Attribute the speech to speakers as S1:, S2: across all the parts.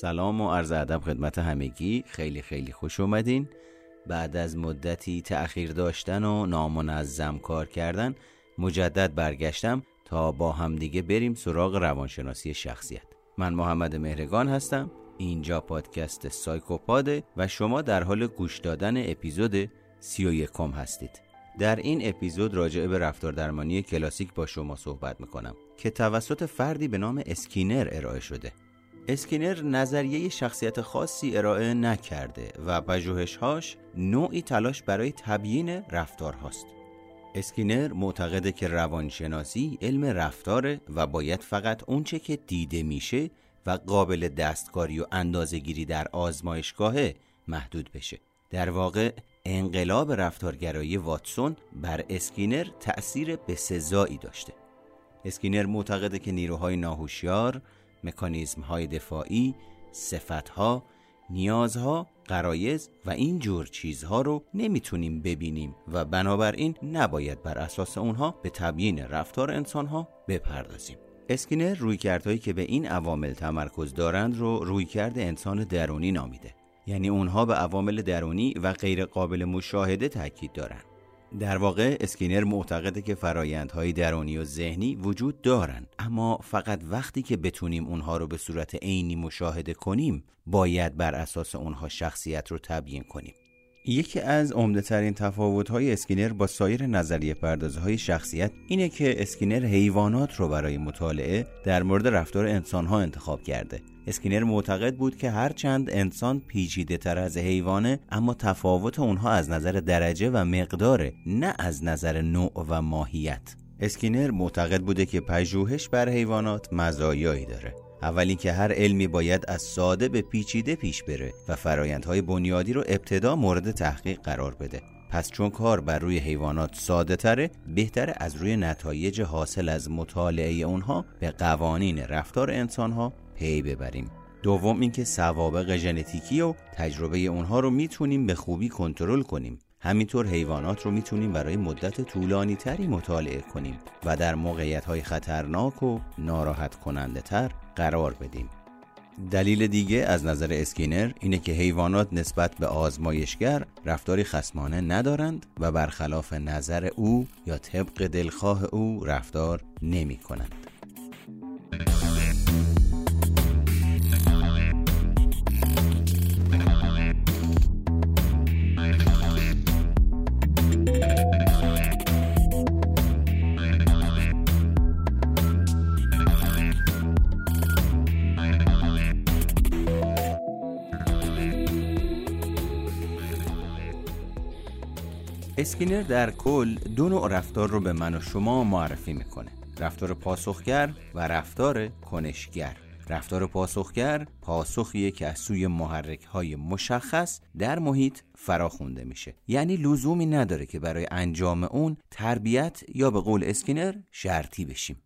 S1: سلام و عرض ادب خدمت همگی. خیلی خیلی خوش اومدین. بعد از مدتی تأخیر داشتن و نامنظم کار کردن مجدد برگشتم تا با همدیگه بریم سراغ روانشناسی شخصیت. من محمد مهرگان هستم. اینجا پادکست سایکوپاده و شما در حال گوش دادن اپیزود سی و یکم هستید. در این اپیزود راجع به رفتار درمانی کلاسیک با شما صحبت می‌کنم که توسط فردی به نام اسکینر ارائه شده. اسکینر نظریه شخصیت خاصی ارائه نکرده و پژوهش‌هاش نوعی تلاش برای تبیین رفتار هاست. اسکینر معتقده که روانشناسی علم رفتاره و باید فقط اونچه که دیده میشه و قابل دستکاری و اندازهگیری در آزمایشگاه محدود بشه. در واقع انقلاب رفتارگرایی واتسون بر اسکینر تأثیر بسزایی داشته. اسکینر معتقده که نیروهای ناهوشیار مکانیزم های دفاعی، صفت ها، نیازها، غرایز و این جور چیزها رو نمی‌تونیم ببینیم و بنابراین نباید بر اساس اونها به تبیین رفتار انسان ها بپردازیم. اسکینر رویکردهایی که به این عوامل تمرکز دارند رو رویکرد انسان درونی نامیده. یعنی اونها به عوامل درونی و غیر قابل مشاهده تاکید دارند. در واقع اسکینر معتقده که فرایندهای درونی و ذهنی وجود دارند اما فقط وقتی که بتونیم اونها رو به صورت عینی مشاهده کنیم باید بر اساس اونها شخصیت رو تبیین کنیم. یکی از عمده ترین تفاوت های اسکینر با سایر نظریه پردازه های شخصیت اینه که اسکینر حیوانات رو برای مطالعه در مورد رفتار انسان ها انتخاب کرده. اسکینر معتقد بود که هرچند انسان پیچیده تر از حیوانه اما تفاوت اونها از نظر درجه و مقداره نه از نظر نوع و ماهیت. اسکینر معتقد بوده که پژوهش بر حیوانات مزایایی داره. اولی که هر علمی باید از ساده به پیچیده پیش بره و فرایندهای بنیادی رو ابتدا مورد تحقیق قرار بده. پس چون کار بر روی حیوانات ساده تره بهتره از روی نتایج حاصل از مطالعه اونها به قوانین رفتار انسانها پی ببریم. دوم اینکه سوابق ژنتیکی و تجربه اونها رو می‌تونیم به خوبی کنترل کنیم. همینطور حیوانات رو می‌تونیم برای مدت طولانی تری مطالعه کنیم و در موقعیت های خطرناک و ناراحت کننده تر قرار بدیم. دلیل دیگه از نظر اسکینر اینه که حیوانات نسبت به آزمایشگر رفتاری خسمانه ندارند و برخلاف نظر او یا طبق دلخواه او رفتار نمی کنند. اسکینر در کل دو نوع رفتار رو به من و شما معرفی می‌کنه. رفتار پاسخگر و رفتار کنشگر. رفتار پاسخگر پاسخیه که از سوی محرک های مشخص در محیط فراخونده میشه. یعنی لزومی نداره که برای انجام اون تربیت یا به قول اسکینر شرطی بشیم.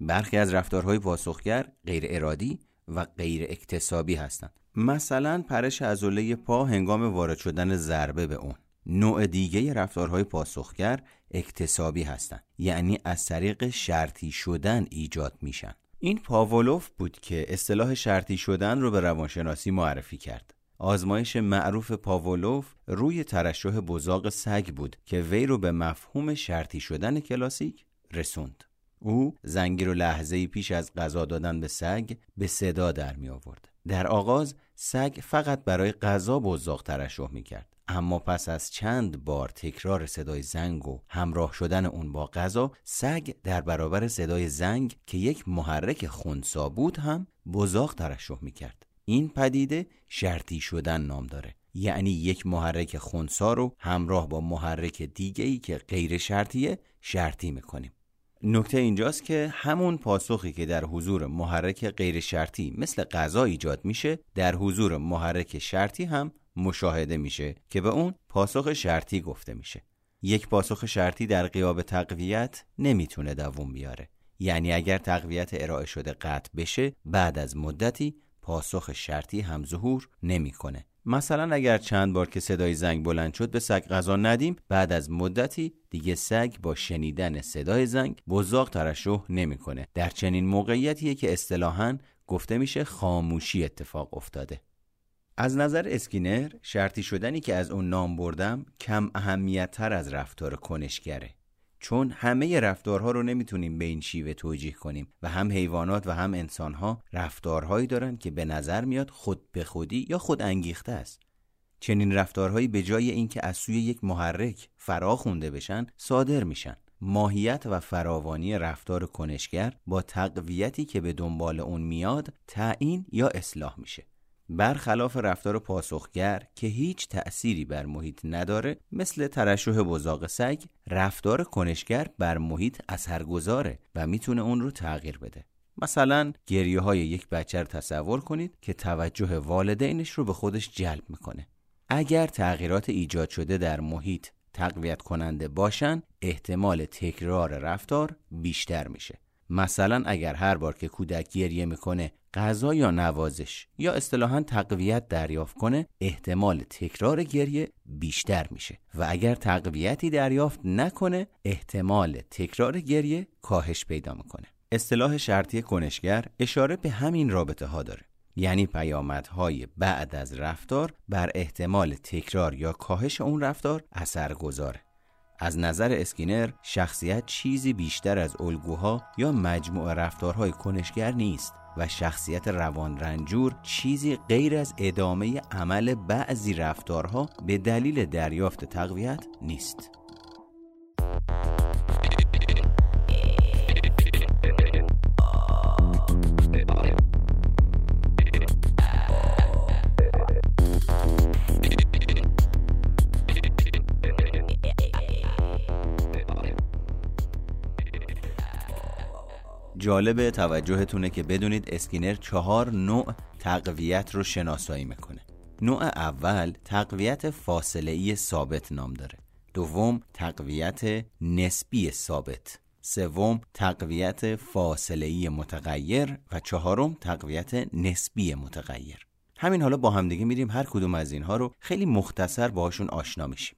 S1: برخی از رفتارهای پاسخگر غیر ارادی و غیر اکتسابی هستند. مثلا پرش عضله پا هنگام وارد شدن ضربه به اون. نوع دیگه رفتارهای پاسخگر اکتسابی هستند. یعنی از طریق شرطی شدن ایجاد میشن. این پاولوف بود که اصطلاح شرطی شدن رو به روانشناسی معرفی کرد. آزمایش معروف پاولوف روی ترشح بزاق سگ بود که وی رو به مفهوم شرطی شدن کلاسیک رسوند. او زنگی رو لحظه پیش از غذا دادن به سگ به صدا در می آورد در آغاز سگ فقط برای غذا بزاق ترشح می کرد اما پس از چند بار تکرار صدای زنگ و همراه شدن اون با غذا سگ در برابر صدای زنگ که یک محرک خونسا بود هم بزاق ترشح می‌کرد. این پدیده شرطی شدن نام داره. یعنی یک محرک خونسا رو همراه با محرک دیگه ای که غیر شرطیه شرطی می‌کنیم. نکته اینجاست که همون پاسخی که در حضور محرک غیر شرطی مثل غذا ایجاد میشه در حضور محرک شرطی هم مشاهده میشه که به اون پاسخ شرطی گفته میشه. یک پاسخ شرطی در قیاب تقویت نمی‌تونه دووم بیاره. یعنی اگر تقویت ارائه شده قطع بشه بعد از مدتی پاسخ شرطی هم ظهور نمی‌کنه. مثلا اگر چند بار که صدای زنگ بلند شد به سگ غذا ندیم بعد از مدتی دیگه سگ با شنیدن صدای زنگ بزاق ترشح نمی‌کنه. در چنین موقعیتیه که اصطلاحا گفته میشه خاموشی اتفاق افتاده. از نظر اسکینر شرطی شدنی که از اون نام بردم کم اهمیت تر از رفتار کنشگره. چون همه رفتارها رو نمی‌تونیم به این شیوه توجیه کنیم و هم حیوانات و هم انسانها رفتارهایی دارن که به نظر میاد خود به خودی یا خود انگیخته است. چنین رفتارهایی به جای اینکه از سوی یک محرک فرا خونده بشن صادر میشن. ماهیت و فراوانی رفتار کنشگر با تقویتی که به دنبال اون میاد تعیین یا اصلاح میشه. برخلاف رفتار پاسخگر که هیچ تأثیری بر محیط نداره مثل ترشح بزاق سگ رفتار کنشگر بر محیط اثرگذاره و می‌تونه اون رو تغییر بده. مثلا گریه های یک بچه رو تصور کنید که توجه والدینش رو به خودش جلب می‌کنه. اگر تغییرات ایجاد شده در محیط تقویت کننده باشن احتمال تکرار رفتار بیشتر میشه. مثلا اگر هر بار که کودک گریه می‌کنه غذا یا نوازش یا اصطلاحا تقویت دریافت کنه احتمال تکرار گریه بیشتر میشه. و اگر تقویتی دریافت نکنه احتمال تکرار گریه کاهش پیدا می‌کنه. اصطلاح شرطی کنشگر اشاره به همین رابطه ها داره. یعنی پیامدهای بعد از رفتار بر احتمال تکرار یا کاهش اون رفتار اثر گذاره از نظر اسکینر شخصیت چیزی بیشتر از الگوها یا مجموع رفتارهای کنشگر نیست و شخصیت روان رنجور چیزی غیر از ادامه عمل بعضی رفتارها به دلیل دریافت تقویت نیست. جالب توجهتونه که بدونید اسکینر چهار نوع تقویت رو شناسایی می‌کنه. نوع اول تقویت فاصله ای ثابت نام داره. دوم تقویت نسبی ثابت. سوم تقویت فاصله ای متغیر و چهارم تقویت نسبی متغیر. همین حالا با همدیگه میریم هر کدوم از اینها رو خیلی مختصر باهاشون آشنا میشیم.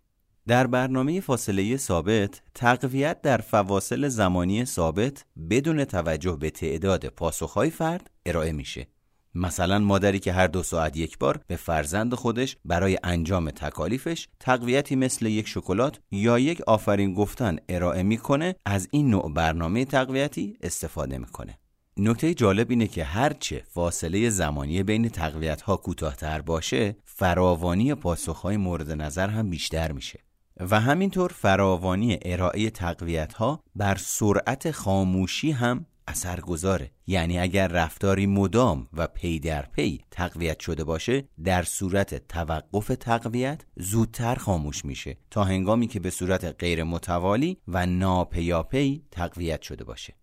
S1: در برنامه فاصله ثابت تقویت در فواصل زمانی ثابت بدون توجه به تعداد پاسخهای فرد ارائه میشه. مثلا مادری که هر دو ساعت یک بار به فرزند خودش برای انجام تکالیفش تقویتی مثل یک شکلات یا یک آفرین گفتن ارائه می‌کنه از این نوع برنامه تقویتی استفاده می‌کنه. نکته جالب اینه که هرچه فاصله زمانی بین تقویت ها کوتاهتر باشه فراوانی پاسخهای مورد نظر هم بیشتر میشه. و همینطور فراوانی ارائه تقویت ها بر سرعت خاموشی هم اثر گذاره یعنی اگر رفتاری مدام و پی در پی تقویت شده باشه در صورت توقف تقویت زودتر خاموش میشه تا هنگامی که به صورت غیر متوالی و ناپیاپی تقویت شده باشه.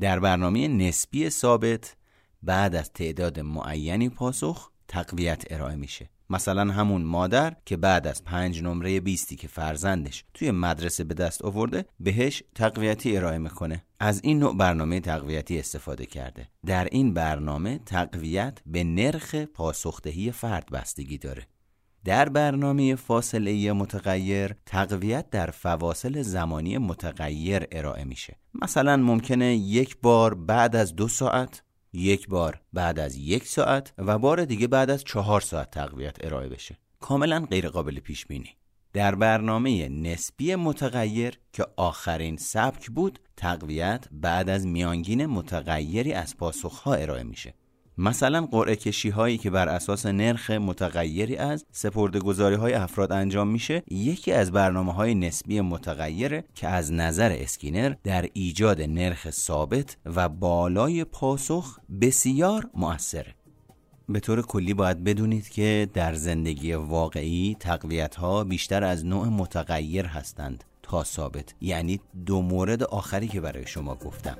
S1: در برنامه نسبی ثابت بعد از تعداد معینی پاسخ تقویت ارائه میشه. مثلا همون مادر که بعد از پنج نمره بیستی که فرزندش توی مدرسه به دست آورده بهش تقویتی ارائه می‌کنه. از این نوع برنامه تقویتی استفاده کرده. در این برنامه تقویت به نرخ پاسخدهی فرد بستگی داره. در برنامه فاصله متغیر تقویت در فواصل زمانی متغیر ارائه میشه. مثلا ممکنه یک بار بعد از دو ساعت یک بار بعد از یک ساعت و بار دیگه بعد از چهار ساعت تقویت ارائه بشه. کاملا غیر قابل پیش بینی در برنامه نسبی متغیر که آخرین سبک بود تقویت بعد از میانگین متغیری از پاسخها ارائه میشه. مثلا قرعه کشی هایی که بر اساس نرخ متغیری از سپرده گذاری های افراد انجام میشه یکی از برنامه های نسبی متغیره که از نظر اسکینر در ایجاد نرخ ثابت و بالای پاسخ بسیار مؤثره به طور کلی باید بدونید که در زندگی واقعی تقویت ها بیشتر از نوع متغیر هستند تا ثابت یعنی دو مورد آخری که برای شما گفتم.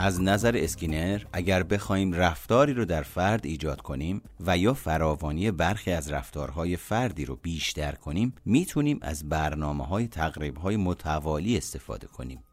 S1: از نظر اسکینر اگر بخوایم رفتاری رو در فرد ایجاد کنیم و یا فراوانی برخی از رفتارهای فردی رو بیشتر کنیم می‌تونیم از برنامه های تقریب های متوالی استفاده کنیم.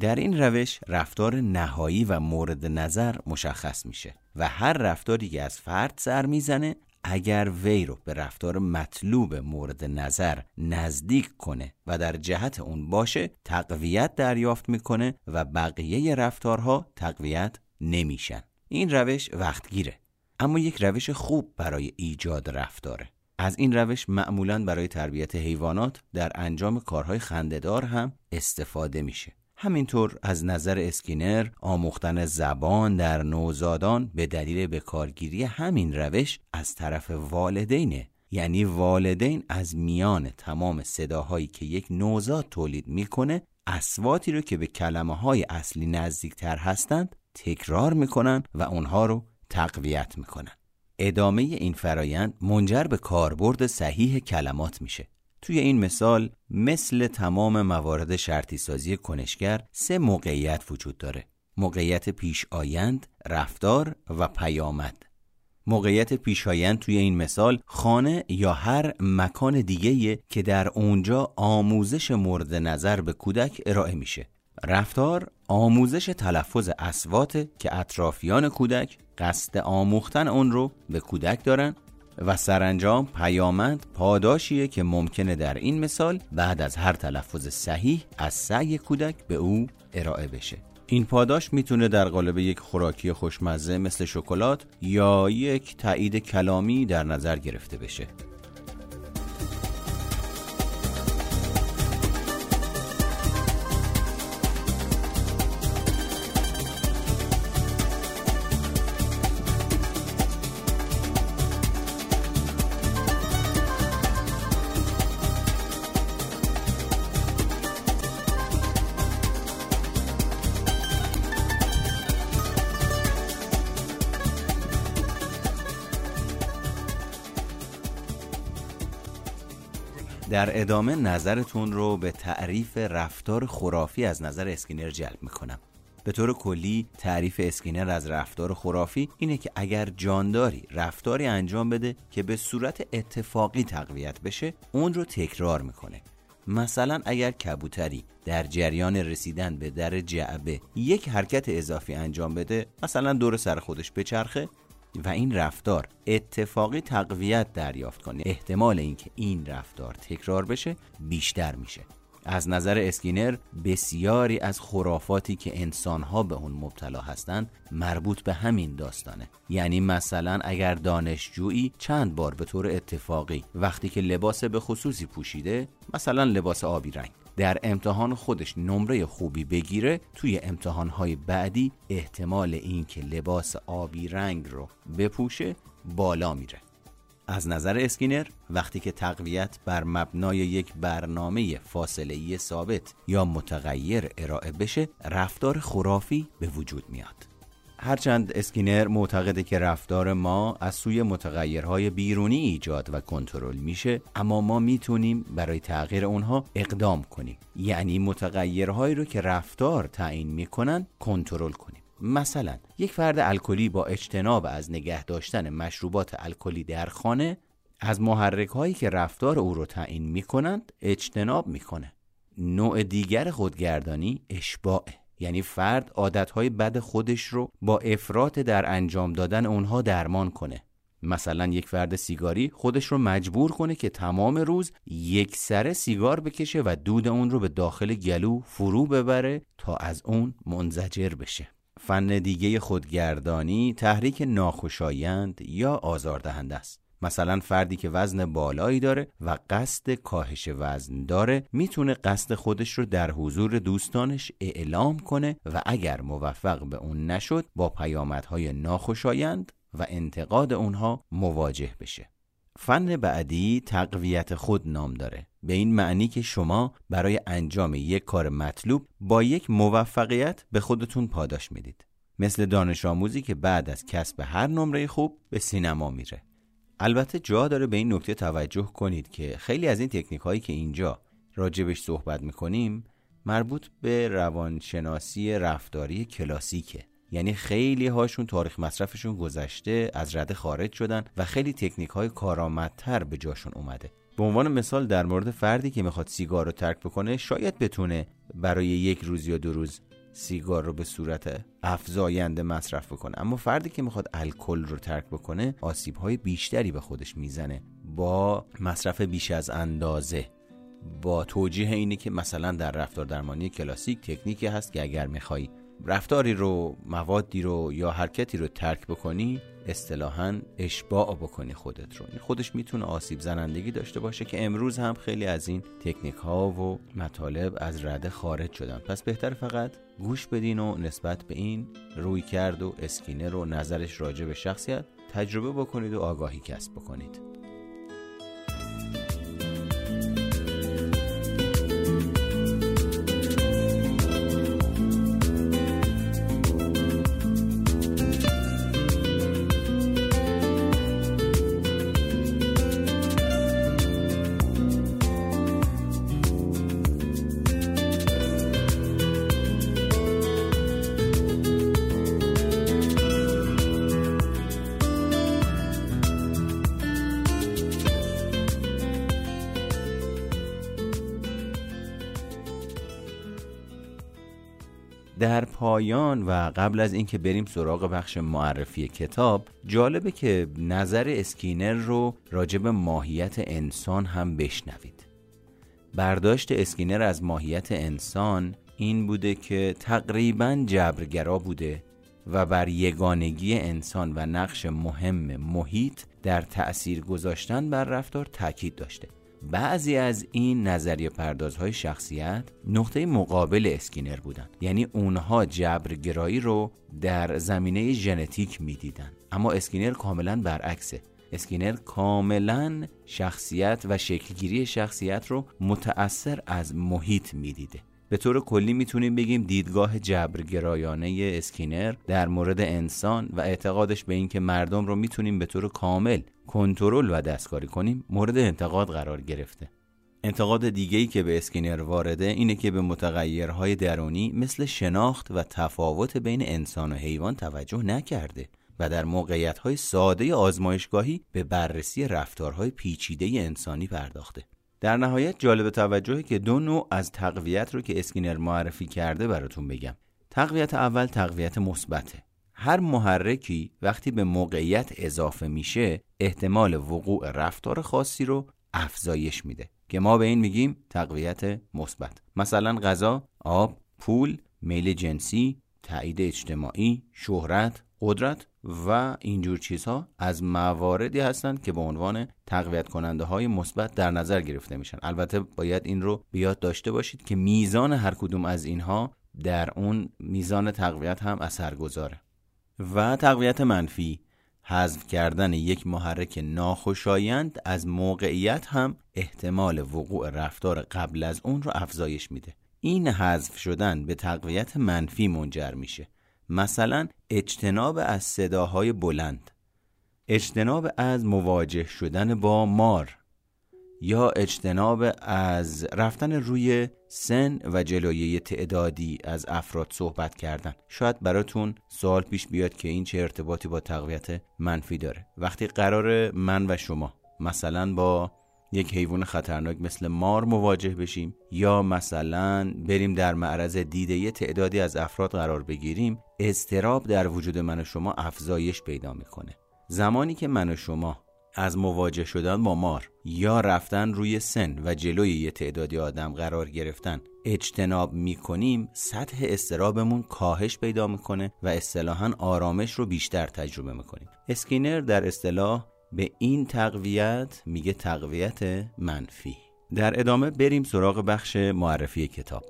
S1: در این روش رفتار نهایی و مورد نظر مشخص میشه و هر رفتاری که از فرد سر می‌زنه اگر وی رو به رفتار مطلوب مورد نظر نزدیک کنه و در جهت اون باشه تقویت دریافت می‌کنه و بقیه رفتارها تقویت نمیشن. این روش وقتگیره. اما یک روش خوب برای ایجاد رفتاره. از این روش معمولا برای تربیت حیوانات در انجام کارهای خندهدار هم استفاده میشه. همینطور از نظر اسکینر آموختن زبان در نوزادان به دلیل بکارگیری همین روش از طرف والدینه. یعنی والدین از میان تمام صداهایی که یک نوزاد تولید می‌کنه اسواتی رو که به کلمه های اصلی نزدیکتر هستند تکرار می‌کنن و اونها رو تقویت می‌کنن. ادامه این فرایند منجر به کاربرد صحیح کلمات میشه. توی این مثال مثل تمام موارد شرطی سازی کنشگر سه موقعیت وجود داره. موقعیت پیش آیند، رفتار و پیامد. موقعیت پیشایند توی این مثال خانه یا هر مکان دیگه که در اونجا آموزش مورد نظر به کودک ارائه میشه. رفتار آموزش تلفظ اسوات که اطرافیان کودک قصد آموختن اون رو به کودک دارن و سرانجام پیامند پاداشیه که ممکنه در این مثال بعد از هر تلفظ صحیح از سعی کودک به او ارائه بشه. این پاداش می‌تونه در قالب یک خوراکی خوشمزه مثل شکلات یا یک تایید کلامی در نظر گرفته بشه. در ادامه نظرتون رو به تعریف رفتار خرافی از نظر اسکینر جلب می‌کنم. به طور کلی تعریف اسکینر از رفتار خرافی اینه که اگر جانداری رفتاری انجام بده که به صورت اتفاقی تقویت بشه اون رو تکرار می‌کنه. مثلا اگر کبوتری در جریان رسیدن به در جعبه یک حرکت اضافی انجام بده مثلا دور سر خودش بچرخه و این رفتار اتفاقی تقویت دریافت کنه. احتمال اینکه این رفتار تکرار بشه بیشتر میشه. از نظر اسکینر بسیاری از خرافاتی که انسانها به اون مبتلا هستند مربوط به همین داستانه. یعنی مثلا اگر دانشجویی چند بار به طور اتفاقی وقتی که لباس به خصوصی پوشیده مثلا لباس آبی رنگ. در امتحان خودش نمره خوبی بگیره توی امتحانهای بعدی احتمال اینکه لباس آبی رنگ رو بپوشه بالا میره. از نظر اسکینر وقتی که تقویت بر مبنای یک برنامه فاصله ثابت یا متغیر ارائه بشه رفتار خرافی به وجود میاد. هرچند اسکینر معتقده که رفتار ما از سوی متغیرهای بیرونی ایجاد و کنترل میشه اما ما می‌تونیم برای تغییر اونها اقدام کنیم. یعنی متغیرهایی رو که رفتار تعیین می‌کنن کنترل کنیم. مثلا یک فرد الکلی با اجتناب از نگه داشتن مشروبات الکلی در خانه از محرک هایی که رفتار او رو تعیین می‌کنند اجتناب می‌کنه. نوع دیگر خودگردانی اشباعه. یعنی فرد عادتهای بد خودش رو با افراط در انجام دادن اونها درمان کنه. مثلا یک فرد سیگاری خودش رو مجبور کنه که تمام روز یک سره سیگار بکشه و دود اون رو به داخل گلو فرو ببره تا از اون منزجر بشه. فن دیگه خودگردانی تحریک ناخوشایند یا آزاردهنده است. مثلا فردی که وزن بالایی داره و قصد کاهش وزن داره می‌تونه قصد خودش رو در حضور دوستانش اعلام کنه و اگر موفق به اون نشد با پیامدهای ناخوشایند و انتقاد اونها مواجه بشه. فن بعدی تقویت خود نام داره. به این معنی که شما برای انجام یک کار مطلوب با یک موفقیت به خودتون پاداش می‌دید. مثل دانش آموزی که بعد از کسب هر نمره خوب به سینما میره. البته جا داره به این نکته توجه کنید که خیلی از این تکنیک هایی که اینجا راجبش صحبت می‌کنیم مربوط به روانشناسی رفتاری کلاسیکه. یعنی خیلی هاشون تاریخ مصرفشون گذشته از رده خارج شدن و خیلی تکنیک های کارآمدتر به جاشون اومده. به عنوان مثال در مورد فردی که می‌خواد سیگار رو ترک بکنه شاید بتونه برای یک روز یا دو روز سیگار رو به صورت افزاینده مصرف بکنه. اما فردی که می‌خواد الکل رو ترک بکنه آسیب های بیشتری به خودش می‌زنه با مصرف بیش از اندازه. با توجیه اینه که مثلا در رفتار درمانی کلاسیک تکنیکی هست که اگر می‌خوای رفتاری رو موادی رو یا حرکتی رو ترک بکنی اصطلاحا اشباع بکنی خودت رو. این خودش می‌تونه آسیب زنندگی داشته باشه که امروز هم خیلی از این تکنیک ها و مطالب از رده خارج شدن. پس بهتر فقط گوش بدین و نسبت به این روی کرد و اسکینر و نظرش راجع به شخصیت تجربه بکنید و آگاهی کسب بکنید. پایان و قبل از اینکه بریم سراغ بخش معرفی کتاب جالبه که نظر اسکینر رو راجب ماهیت انسان هم بشنوید. برداشت اسکینر از ماهیت انسان این بوده که تقریبا جبرگرا بوده و بر یگانگی انسان و نقش مهم محیط در تأثیر گذاشتن بر رفتار تاکید داشته. بعضی از این نظریه پردازهای شخصیت نقطه مقابل اسکینر بودن یعنی اونها جبرگرایی رو در زمینه ژنتیک می‌دیدن اما اسکینر کاملا برعکسه. اسکینر کاملا شخصیت و شکلگیری شخصیت رو متأثر از محیط می‌دیده. به طور کلی می‌تونیم بگیم دیدگاه جبرگرایانه اسکینر در مورد انسان و اعتقادش به اینکه مردم رو می‌تونیم به طور کامل کنترل و دستکاری کنیم مورد انتقاد قرار گرفته انتقاد دیگه‌ای که به اسکینر وارده اینه که به متغیرهای درونی مثل شناخت و تفاوت بین انسان و حیوان توجه نکرده و در موقعیت‌های ساده آزمایشگاهی به بررسی رفتارهای پیچیده انسانی پرداخته. در نهایت جالب توجهه که دو نوع از تقویت رو که اسکینر معرفی کرده براتون بگم. تقویت اول تقویت مثبته. هر محرکی وقتی به موقعیت اضافه میشه احتمال وقوع رفتار خاصی رو افزایش میده که ما به این میگیم تقویت مثبت مثلا غذا، آب، پول، میل جنسی، تایید اجتماعی، شهرت، قدرت و اینجور چیزها از مواردی هستند که به عنوان تقویت کننده های مثبت در نظر گرفته میشن. البته باید این رو بیاد داشته باشید که میزان هر کدوم از اینها در اون میزان تقویت هم اثر گذاره و تقویت منفی حذف کردن یک محرک ناخوشایند از موقعیت هم احتمال وقوع رفتار قبل از اون رو افزایش میده. این حذف شدن به تقویت منفی منجر میشه. مثلا اجتناب از صداهای بلند. اجتناب از مواجه شدن با مار. یا اجتناب از رفتن روی سن و جلوی تعدادی از افراد صحبت کردن. شاید براتون سوال پیش بیاد که این چه ارتباطی با تقویت منفی داره. وقتی قرار من و شما مثلا با یک حیوان خطرناک مثل مار مواجه بشیم. یا مثلا بریم در معرض دیده یه تعدادی از افراد قرار بگیریم استراب در وجود من و شما افزایش پیدا می‌کنه. زمانی که من و شما از مواجه شدن با مار یا رفتن روی سن و جلوی یه تعدادی آدم قرار گرفتن اجتناب می‌کنیم سطح استرابمون کاهش پیدا می‌کنه و اصطلاحا آرامش رو بیشتر تجربه می‌کنیم. اسکینر در اصطلاح به این تقویت میگه تقویت منفی. در ادامه بریم سراغ بخش معرفی کتاب.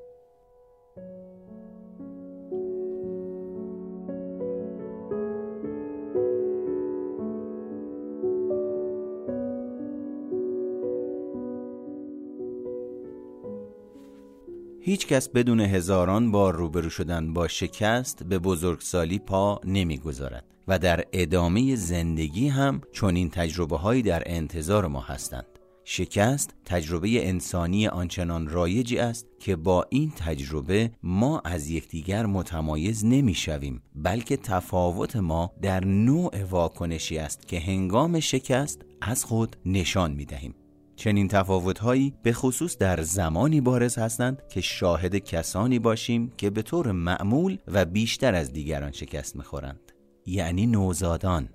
S1: هیچ کس بدون هزاران بار روبرو شدن با شکست به بزرگسالی پا نمی‌گذارد. و در ادامه زندگی هم چون این تجربه هایی در انتظار ما هستند شکست تجربه انسانی آنچنان رایجی است که با این تجربه ما از یکدیگر متمایز نمی‌شویم بلکه تفاوت ما در نوع واکنشی است که هنگام شکست از خود نشان می دهیم. چنین تفاوتهایی به خصوص در زمانی بارز هستند که شاهد کسانی باشیم که به طور معمول و بیشتر از دیگران شکست می‌خورند یعنی نوزادان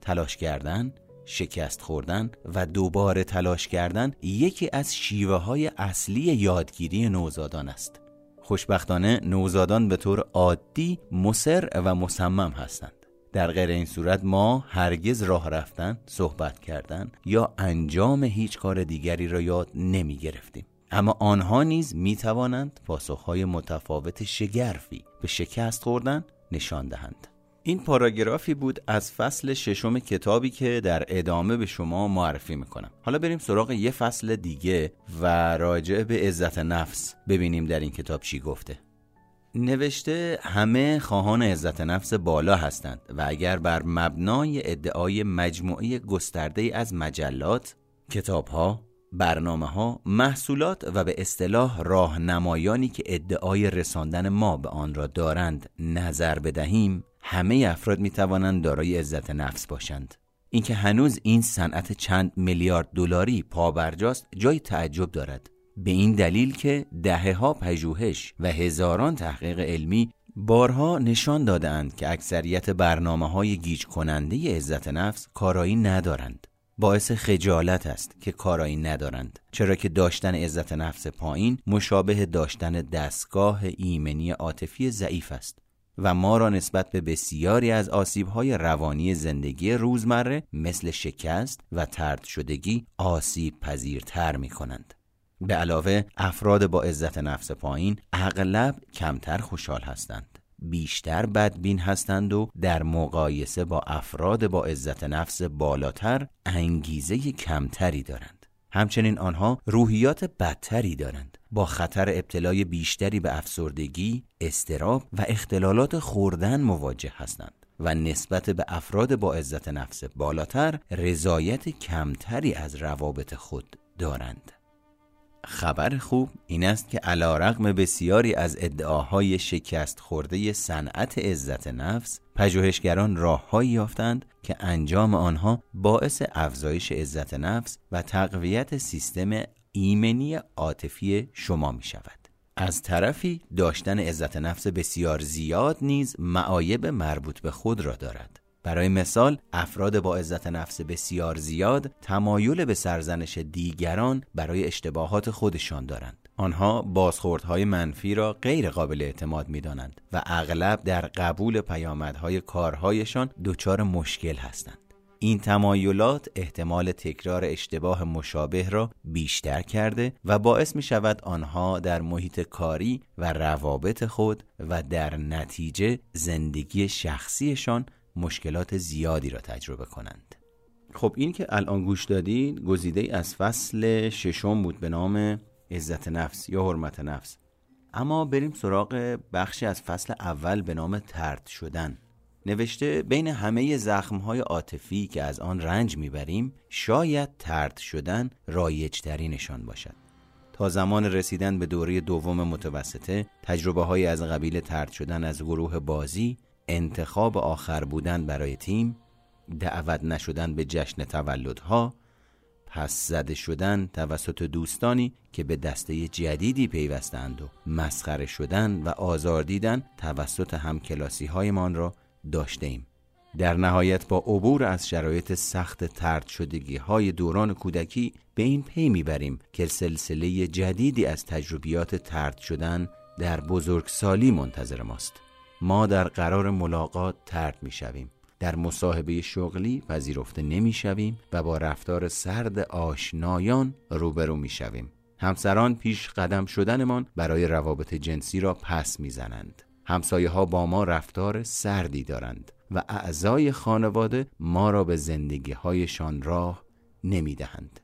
S1: تلاش کردن شکست خوردن و دوباره تلاش کردن یکی از شیوه های اصلی یادگیری نوزادان است خوشبختانه نوزادان به طور عادی مصر و مصمم هستند در غیر این صورت ما هرگز راه رفتن، صحبت کردن یا انجام هیچ کار دیگری را یاد نمی گرفتیم. اما آنها نیز می توانند پاسخهای متفاوت شگرفی به شکست خوردن نشان دهند. این پاراگرافی بود از فصل ششم کتابی که در ادامه به شما معرفی می‌کنم. حالا بریم سراغ یه فصل دیگه و راجع به عزت نفس ببینیم در این کتاب چی گفته. نوشته همه خواهان عزت نفس بالا هستند و اگر بر مبنای ادعای مجموعه گسترده از مجلات، کتابها، برنامه ها، محصولات و به اصطلاح راهنمایانی که ادعای رساندن ما به آن را دارند نظر بدهیم همه افراد می توانند دارای عزت نفس باشند. اینکه هنوز این صنعت چند میلیارد دلاری پابرجاست جای تعجب دارد. به این دلیل که دهه ها پژوهش و هزاران تحقیق علمی بارها نشان دادند که اکثریت برنامه های گیج کننده عزت نفس کارایی ندارند. باعث خجالت است که کارایی ندارند چرا که داشتن عزت نفس پایین مشابه داشتن دستگاه ایمنی عاطفی ضعیف است. و ما را نسبت به بسیاری از آسیبهای روانی زندگی روزمره مثل شکست و ترد شدگی آسیب پذیرتر می کنند. به علاوه افراد با عزت نفس پایین اغلب کمتر خوشحال هستند. بیشتر بدبین هستند و در مقایسه با افراد با عزت نفس بالاتر انگیزه کمتری دارند. همچنین آنها روحیات بدتری دارند. با خطر ابتلای بیشتری به افسردگی، استراب و اختلالات خوردن مواجه هستند و نسبت به افراد با عزت نفس بالاتر رضایت کمتری از روابط خود دارند. خبر خوب این است که علا رقم بسیاری از ادعاهای شکست خورده صنعت عزت نفس پژوهشگران راههایی یافتند که انجام آنها باعث افزایش عزت نفس و تقویت سیستم ایمنی عاطفی شما می شود از طرفی داشتن عزت نفس بسیار زیاد نیز معایب مربوط به خود را دارد. برای مثال افراد با عزت نفس بسیار زیاد تمایل به سرزنش دیگران برای اشتباهات خودشان دارند. آنها بازخوردهای منفی را غیر قابل اعتماد می دانند و اغلب در قبول پیامدهای کارهایشان دچار مشکل هستند. این تمایلات احتمال تکرار اشتباه مشابه را بیشتر کرده و باعث می شود آنها در محیط کاری و روابط خود و در نتیجه زندگی شخصیشان مشکلات زیادی را تجربه کنند. خب این که الان گوش دادید گزیده از فصل ششم بود به نام عزت نفس یا حرمت نفس. اما بریم سراغ بخشی از فصل اول به نام ترد شدن. نوشته بین همه زخمهای عاطفی که از آن رنج می‌بریم شاید ترد شدن رایجترینشان باشد. تا زمان رسیدن به دوره دوم متوسطه تجربه های از قبیل ترد شدن از گروه بازی انتخاب آخر بودن برای تیم دعوت نشدن به جشن تولدها پس زده شدن توسط دوستانی که به دسته جدیدی پیوستند و مسخره شدن و آزار دیدن توسط همکلاسی هایمان را داشته ایم. در نهایت با عبور از شرایط سخت ترد شدگی های دوران کودکی به این پی می‌بریم که سلسله جدیدی از تجربیات ترد شدن در بزرگسالی منتظر ماست. ما در قرار ملاقات ترد می شویم. در مصاحبه شغلی پذیرفته نمی شویم و با رفتار سرد آشنایان روبرو می شویم. همسران پیش قدم شدنمان برای روابط جنسی را پس می‌زنند. همسایه ها با ما رفتار سردی دارند و اعضای خانواده ما را به زندگی هایشان راه نمی دهند.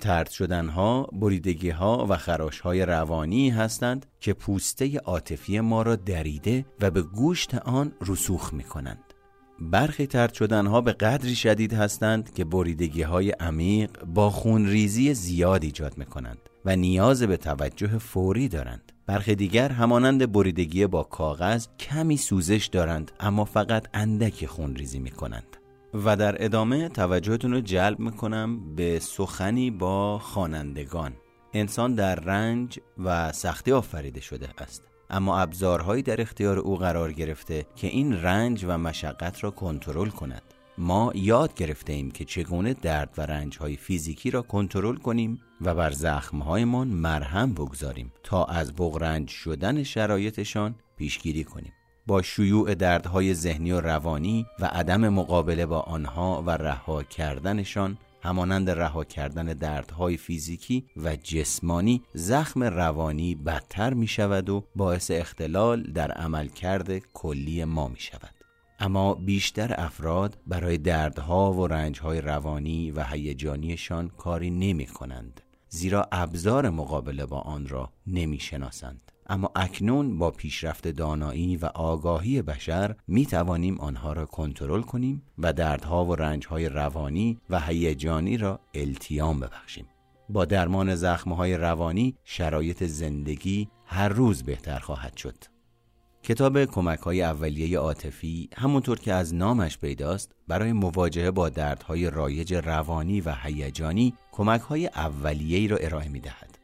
S1: ترد شدنها، بریدگی ها و خراش های روانی هستند که پوسته عاطفی ما را دریده و به گوشت آن رسوخ می کنند. برخی ترد شدن ها به قدری شدید هستند که بریدگی های عمیق با خونریزی زیاد ایجاد می کنند و نیاز به توجه فوری دارند. برخی دیگر همانند بریدگی با کاغذ کمی سوزش دارند اما فقط اندکی خونریزی می کنند. و در ادامه توجهتون رو جلب می‌کنم به سخنی با خوانندگان انسان در رنج و سختی آفریده شده است اما ابزارهایی در اختیار او قرار گرفته که این رنج و مشقت را کنترل کند ما یاد گرفته ایم که چگونه درد و رنج های فیزیکی را کنترل کنیم و بر زخمهایمان مرهم بگذاریم تا از بغرنج شدن شرایطشان پیشگیری کنیم. با شیوع دردهای ذهنی و روانی و عدم مقابله با آنها و رها کردنشان همانند رها کردن دردهای فیزیکی و جسمانی زخم روانی بدتر می شود و باعث اختلال در عملکرد کلی ما می شود اما بیشتر افراد برای دردها و رنجهای روانی و هیجانیشان کاری نمی کنند زیرا ابزار مقابله با آن را نمی شناسند اما اکنون با پیشرفت دانایی و آگاهی بشر می توانیم آنها را کنترل کنیم و دردها و رنجهای روانی و هیجانی را التیام ببخشیم. با درمان زخمهای روانی شرایط زندگی هر روز بهتر خواهد شد. کتاب کمک های اولیه عاطفی همونطور که از نامش پیداست برای مواجهه با دردهای رایج روانی و هیجانی کمک های اولیه را ارائه می دهد.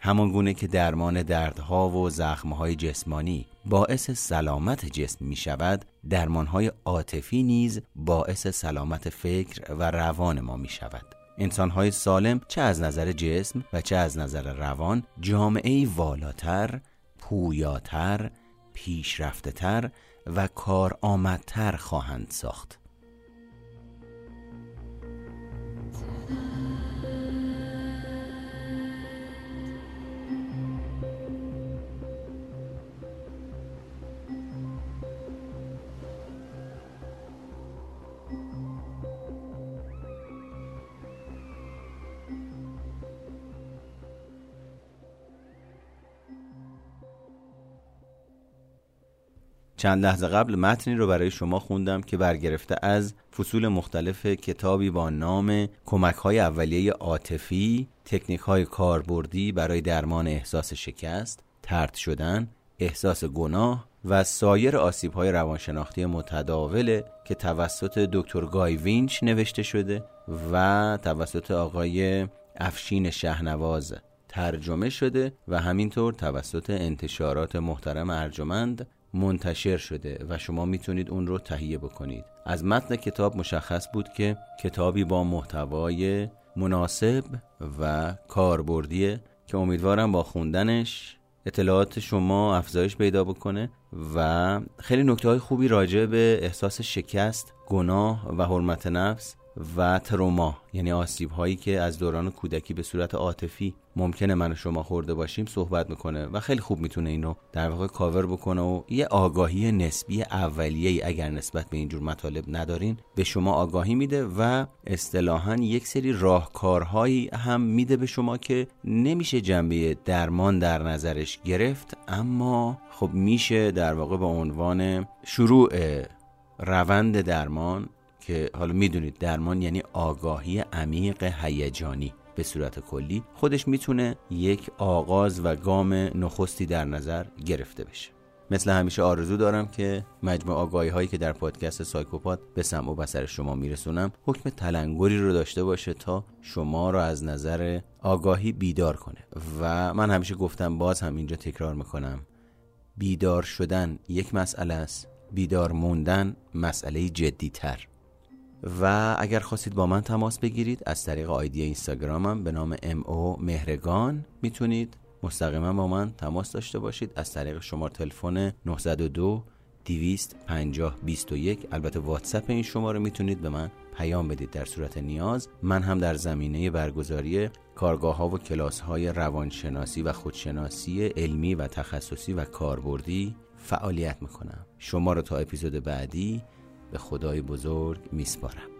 S1: همان که درمان دردها و زخمهای جسمانی باعث سلامت جسم می شود درمانهای عاطفی نیز باعث سلامت فکر و روان ما می شود انسانهای سالم چه از نظر جسم و چه از نظر روان جامعه والاتر، پویاتر، پیشرفته و کارآمدتر خواهند ساخت. چند لحظه قبل متنی رو برای شما خوندم که برگرفته از فصول مختلف کتابی با نام کمک های اولیه عاطفی تکنیک های کاربردی برای درمان احساس شکست ترد شدن احساس گناه و سایر آسیب های روانشناختی متداوله که توسط دکتر گای وینچ نوشته شده و توسط آقای افشین شهنواز ترجمه شده و همینطور توسط انتشارات محترم ارجمند منتشر شده و شما می‌تونید اون رو تهیه بکنید. از متن کتاب مشخص بود که کتابی با محتوای مناسب و کاربردیه که امیدوارم با خوندنش اطلاعات شما افزایش پیدا بکنه و خیلی نکته های خوبی راجع به احساس شکست، گناه و حرمت نفس و تروما یعنی آسیب هایی که از دوران کودکی به صورت عاطفی ممکنه من و شما خورده باشیم صحبت می‌کنه و خیلی خوب می‌تونه اینو در واقع کاور بکنه و یه آگاهی نسبی اولیه اگر نسبت به اینجور مطالب ندارین به شما آگاهی میده و اصطلاحا یک سری راهکارهایی هم میده به شما که نمیشه جنبه درمان در نظرش گرفت اما خب میشه در واقع به عنوان شروع روند درمان که حالا می‌دونید درمان یعنی آگاهی عمیق هیجانی. به صورت کلی خودش می‌تونه یک آغاز و گام نخستی در نظر گرفته بشه. مثل همیشه آرزو دارم که مجموع آگاهی هایی که در پادکست سایکوپات به سمع و بسر شما میرسونم حکم تلنگری رو داشته باشه تا شما رو از نظر آگاهی بیدار کنه. و من همیشه گفتم باز هم اینجا تکرار می‌کنم بیدار شدن یک مسئله است بیدار موندن مسئله جدی تر و اگر خواستید با من تماس بگیرید از طریق آیدی اینستاگرامم به نام ام او مهرگان می‌تونید مستقیما با من تماس داشته باشید. از طریق شماره تلفن 902 250 21 البته واتساپ این شماره می‌تونید به من پیام بدید. در صورت نیاز من هم در زمینه برگزاری کارگاه ها و کلاس های روانشناسی و خودشناسی علمی و تخصصی و کاربردی فعالیت می‌کنم. شما رو تا اپیزود بعدی به خدای بزرگ میسپارم.